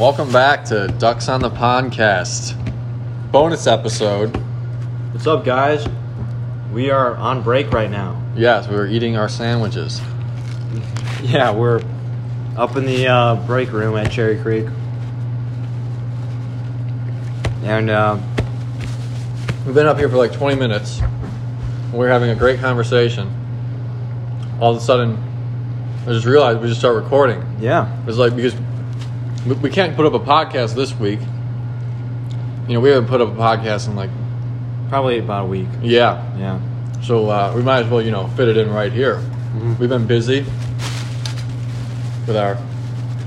Welcome back to Ducks on the Podcast. Bonus episode. What's up, guys? We are on break right now. Yes, we were eating our sandwiches. Yeah, we're up in the uh, break room at Cherry Creek. And uh, We've been up here for like 20 minutes. We're having a great conversation. All of a sudden, I just realized we just start recording. yeah, It's like because we- we can't put up a podcast this week. You know, we haven't put up a podcast in like probably about a week. yeah. Yeah. So uh, we might as well, you know, fit it in right here. We've been busy with our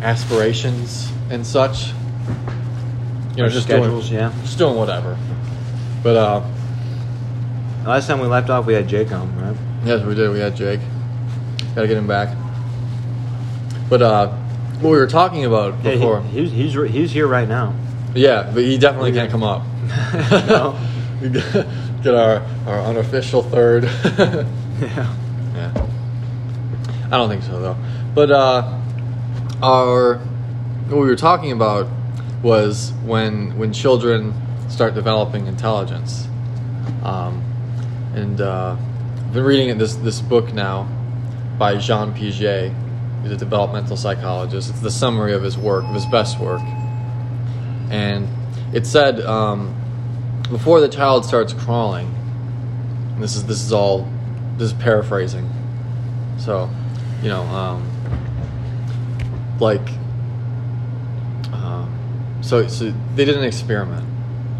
aspirations and such. You know, Our just schedules, doing, yeah. just doing whatever. But uh, Last time we left off, we had Jake on, right? yes, we did. We had Jake. Got to get him back. But uh, what we were talking about Yeah, before, he, he's he's re- he's here right now. yeah, but he definitely can't come up. No. get get our our unofficial third. Yeah. Yeah. I don't think so though. But uh our what we were talking about was when when children start developing intelligence. Um and uh I've been reading this this book now by Jean Piaget. He's a developmental psychologist. It's the summary of his work, of his best work. And it said um, before the child starts crawling, and this is this is all this is paraphrasing. So, you know, um, like, uh, so so they did an experiment.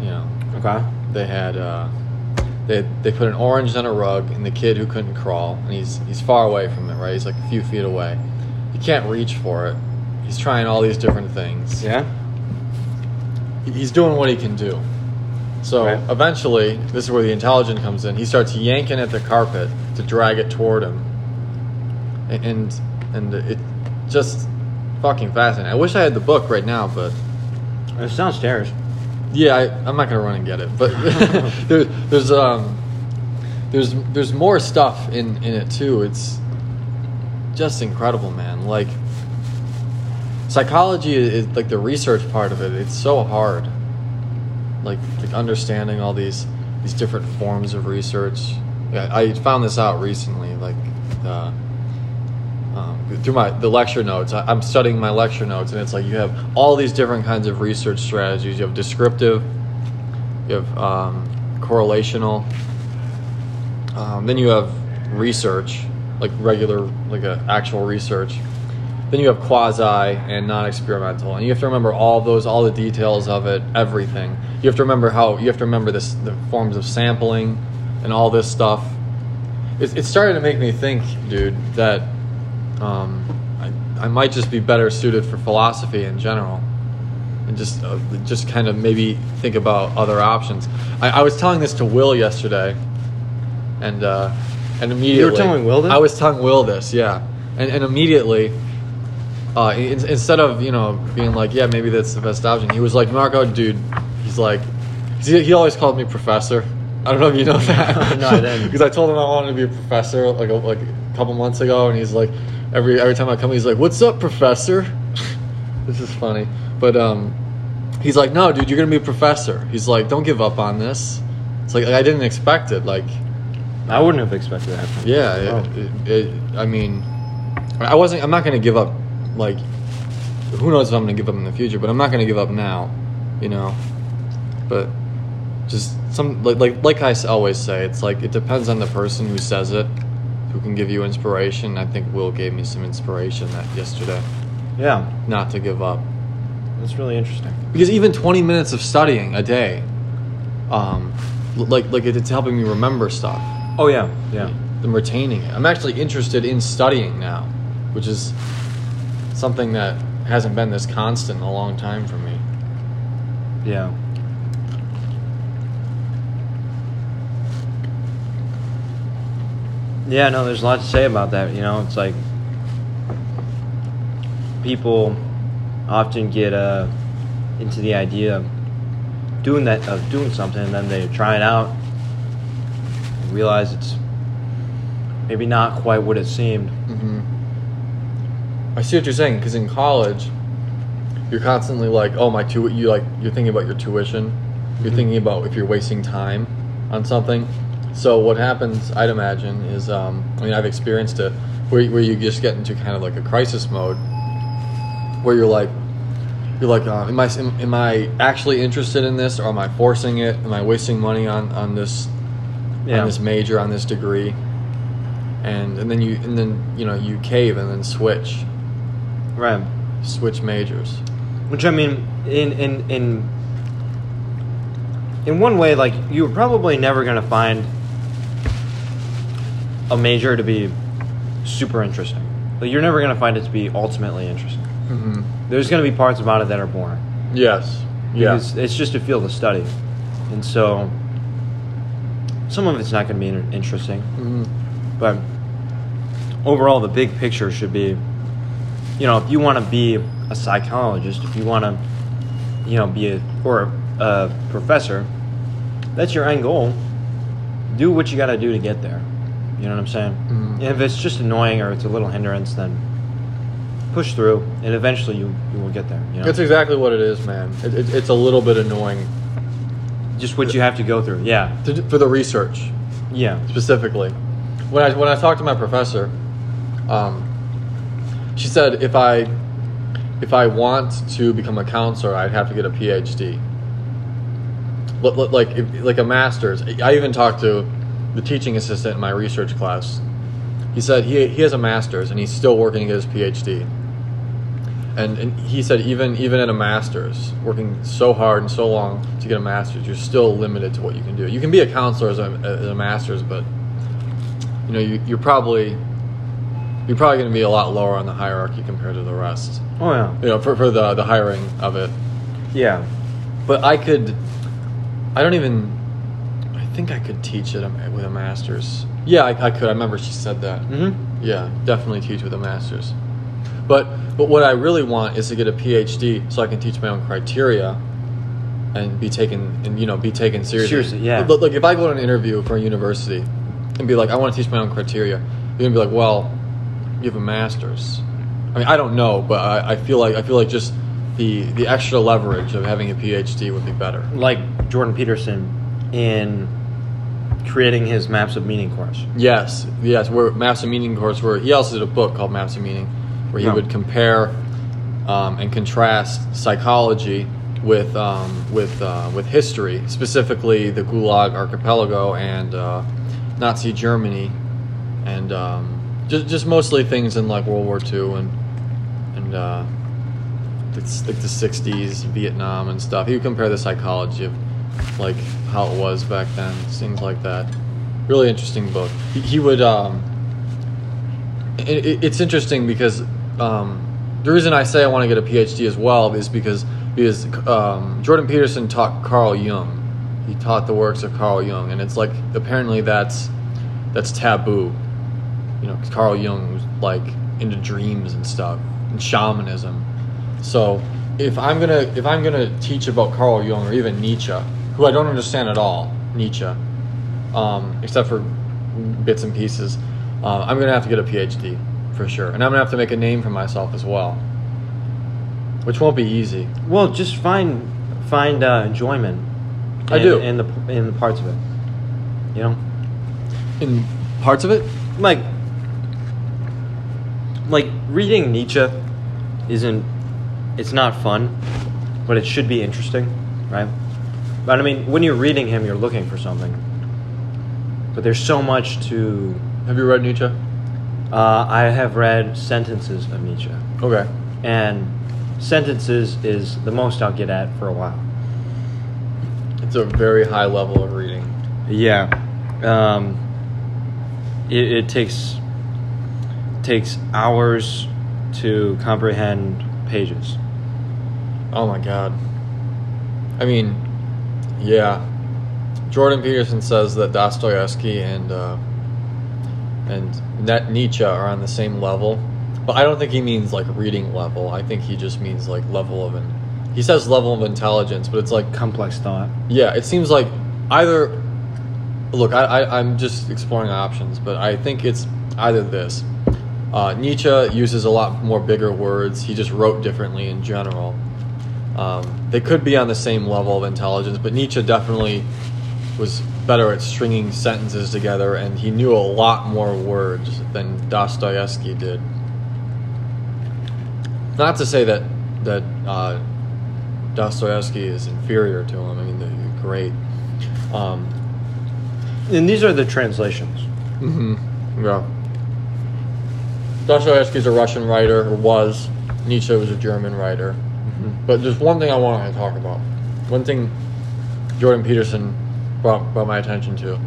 You know, Okay. they had uh, they they put an orange on a rug, and the kid who couldn't crawl, and he's he's far away from it, right? He's like a few feet away. Can't reach for it. He's trying all these different things Yeah. he's doing what he can do. So Right. eventually, this is where the intelligence comes in. He starts yanking at the carpet to drag it toward him, and and it just fucking fascinating. I wish I had the book right now, but It's downstairs. yeah, I, I'm not gonna run and get it. But there, there's um there's there's more stuff in in it too. It's just incredible, man. Like psychology is, like the research part of it. It's so hard. Like like understanding all these these different forms of research. I found this out recently. Like. Uh, um, through my the lecture notes I, i'm studying my lecture notes and it's like you have all these different kinds of research strategies you have descriptive you have um, correlational um, then you have research like regular like a actual research. Then you have quasi and non-experimental and you have to remember all those all the details of it everything. You have to remember how you have to remember this the forms of sampling and all this stuff. It, it started to make me think dude that um, I, I might just be better suited for philosophy in general and just uh, just kind of maybe think about other options. I, I was telling this to will yesterday and uh, and immediately you were telling Will this? I was telling Will this yeah and, and immediately uh, in, instead of you know being like yeah maybe that's the best option he was like Marco dude he's like he, he always called me professor I don't know if you know that No, I didn't. because I told him I wanted to be a professor like a, like a couple months ago, and he's like, every every time I come, he's like, "What's up, professor?" this is funny, but um, he's like, "No, dude, you're gonna be a professor." He's like, "Don't give up on this." It's like I didn't expect it. Like, I wouldn't have expected that. yeah, Oh. it, it, it, I mean, I wasn't. I'm not gonna give up. Like, who knows if I'm gonna give up in the future? But I'm not gonna give up now. You know, but just some like like like I always say, it's like it depends on the person who says it, who can give you inspiration. I think Will gave me some inspiration that yesterday, Yeah. not to give up. That's really interesting. Because even 20 minutes of studying a day, um, like like it's helping me remember stuff. Oh yeah. Yeah. I'm retaining it. I'm actually interested in studying now, which is something that hasn't been this constant in a long time for me. Yeah. Yeah, no, there's a lot to say about that. You know, it's like people often get uh, into the idea of doing that of doing something, and then they try it out, realize it's maybe not quite what it seemed. hmm I see what you're saying because in college, you're constantly like, oh my tu you like you're thinking about your tuition. You're Mhm. thinking about if you're wasting time on something. So what happens, I'd imagine, is um, I mean I've experienced it where where you just get into kind of like a crisis mode, where you're like. You're like, uh, am I am, am I actually interested in this, or am I forcing it? Am I wasting money on, on this Yeah. on this major on this degree and and then you and then you know you cave and then switch Right. switch majors Which I mean, in in in in one way, like you're probably never gonna find a major to be super interesting. Like you're never gonna find it to be ultimately interesting. mm-hmm. There's gonna be parts about it that are boring. yes yeah Because it's just a field of study, and so some of it's not gonna be in- interesting. hmm But overall, the big picture should be, you know, if you want to be a psychologist, if you want to, you know, be a or a professor, that's your end goal. Do what you got to do to get there. You know what I'm saying? Mhm. If it's just annoying or it's a little hindrance, then push through, and eventually you you will get there. You know, that's exactly what it is man it, it, it's a little bit annoying just what you have to go through. Yeah, to, for the research. Yeah, specifically. When I when I talked to my professor um, she said if I if I want to become a counselor I'd have to get a PhD Li- li- like like a master's I even talked to the teaching assistant in my research class. He said he, he has a master's and he's still working to get his PhD and, and he said even even at a master's working so hard and so long to get a master's you're still limited to what you can do. You can be a counselor as a, as a master's but you know you, you're probably you're probably going to be a lot lower on the hierarchy compared to the rest. Oh yeah, you know for, for the the hiring of it. Yeah. but i could i don't even i think i could teach it with a master's. Yeah i, I could. I remember she said that. Mm-hmm. yeah definitely teach with a master's but but what i really want is to get a phd so i can teach my own criteria and be taken and you know be taken seriously Seriously, yeah. Look, look, if i go to an interview for a university and be like i want to teach my own criteria you're gonna be like well you have a master's i mean i don't know but i, I feel like i feel like just the the extra leverage of having a phd would be better like Jordan Peterson in creating his maps of meaning course. Yes, yes. Where Maps of Meaning course, where he also did a book called Maps of Meaning, where he Yeah. would compare um, and contrast psychology with um, with uh, with history, specifically the Gulag Archipelago and uh, Nazi Germany, and um, just just mostly things in like World War II and and uh, it's like the '60s, Vietnam and stuff. He would compare the psychology of like how it was back then, things like that. Really interesting book. He, he would. Um, it- it's interesting because um, the reason I say I want to get a PhD as well is because because um, Jordan Peterson taught Carl Jung. He taught the works of Carl Jung, and it's like apparently that's that's taboo. You know, Carl Jung was like into dreams and stuff and shamanism. So if I'm gonna if I'm gonna teach about Carl Jung or even Nietzsche, who I don't understand at all, Nietzsche, um, except for bits and pieces, uh, I'm gonna have to get a PhD for sure, and I'm gonna have to make a name for myself as well, which won't be easy. Well, just find find uh, enjoyment. I do. in the in the parts of it. You know, In parts of it, like like reading Nietzsche isn't it's not fun, but it should be interesting, right? But I mean, when you're reading him, you're looking for something. But there's so much to. have you read Nietzsche? Uh, I have read sentences of Nietzsche, Okay. and sentences is the most I'll get at for a while. It's a very high level of reading. Yeah, um, it, it takes takes hours to comprehend pages. Oh my god. I mean, yeah. Jordan Peterson says that Dostoevsky and uh, and Net Nietzsche are on the same level, but I don't think he means like reading level. I think he just means like level of. In- he says level of intelligence, but it's like Complex thought. yeah, it seems like either. Look, I, I I'm just exploring options, but I think it's either this. Uh, Nietzsche uses a lot more bigger words. He just wrote differently in general. Um, they could be on the same level of intelligence, but Nietzsche definitely was better at stringing sentences together, and he knew a lot more words than Dostoevsky did. Not to say that that uh, Dostoevsky is inferior to him. I mean, they're great. Um, And these are the translations. hmm Yeah. is a Russian writer, or was. Nietzsche was a German writer. But there's one thing I wanted to talk about. One thing Jordan Peterson brought, brought my attention to.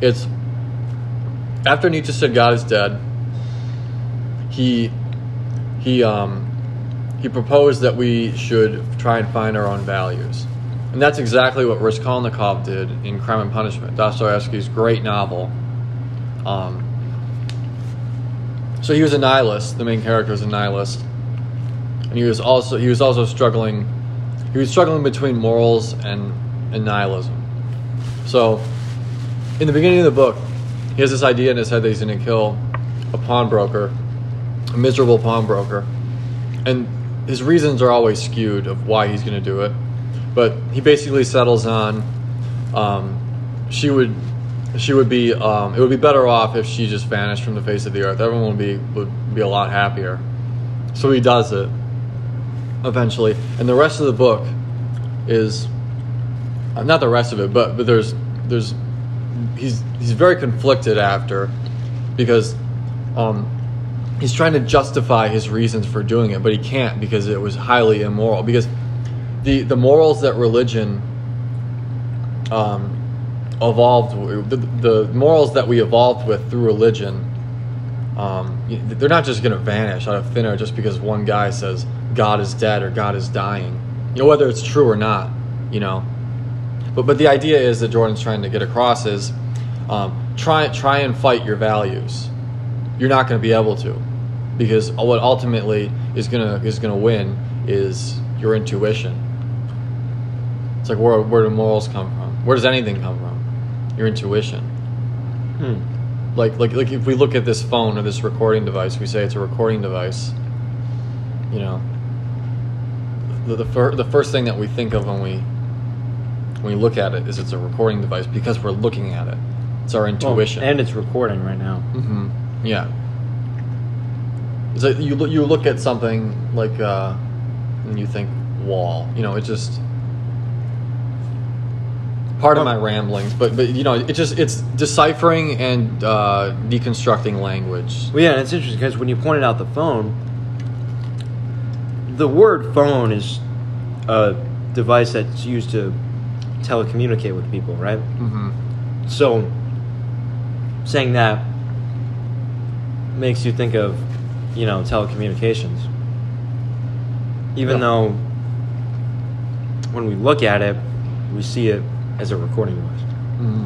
It's after Nietzsche said God is dead, he he um he proposed that we should try and find our own values. And that's exactly what Raskolnikov did in Crime and Punishment, Dostoevsky's great novel. Um, so he was a nihilist. The main character was a nihilist, and he was also he was also struggling. He was struggling between morals and and nihilism. So, in the beginning of the book, he has this idea in his head that he's going to kill a pawnbroker, a miserable pawnbroker, and his reasons are always skewed of why he's going to do it. But he basically settles on um, she would she would be um, it would be better off if she just vanished from the face of the earth. Everyone would be would be a lot happier. So he does it eventually, and the rest of the book is uh, not the rest of it, but but there's there's he's he's very conflicted after because um, he's trying to justify his reasons for doing it, but he can't because it was highly immoral. Because the the morals that religion um, evolved, the, the morals that we evolved with through religion, um, they're not just going to vanish out of thin air just because one guy says God is dead or God is dying. You know whether it's true or not. You know, but but the idea is that Jordan's trying to get across is um, try try and fight your values. You're not going to be able to, because what ultimately is gonna is gonna win is your intuition. It's like where where do morals come from? Where does anything come from? Your intuition. Hmm. Like like like if we look at this phone or this recording device, we say it's a recording device. You know, the the, fir- the first thing that we think of when we when we look at it is it's a recording device because we're looking at it. It's our Well, intuition. and it's recording right now. hmm Yeah. It's like you look, you look at something like uh, and you think wall. You know, it just part of my ramblings, but but you know, it just it's deciphering and uh, deconstructing language. Well, yeah, and it's interesting because when you pointed out the phone, the word phone is a device that's used to telecommunicate with people, right? hmm So, saying that makes you think of, you know, telecommunications. Even Yeah. though when we look at it, we see it as a recording device. hmm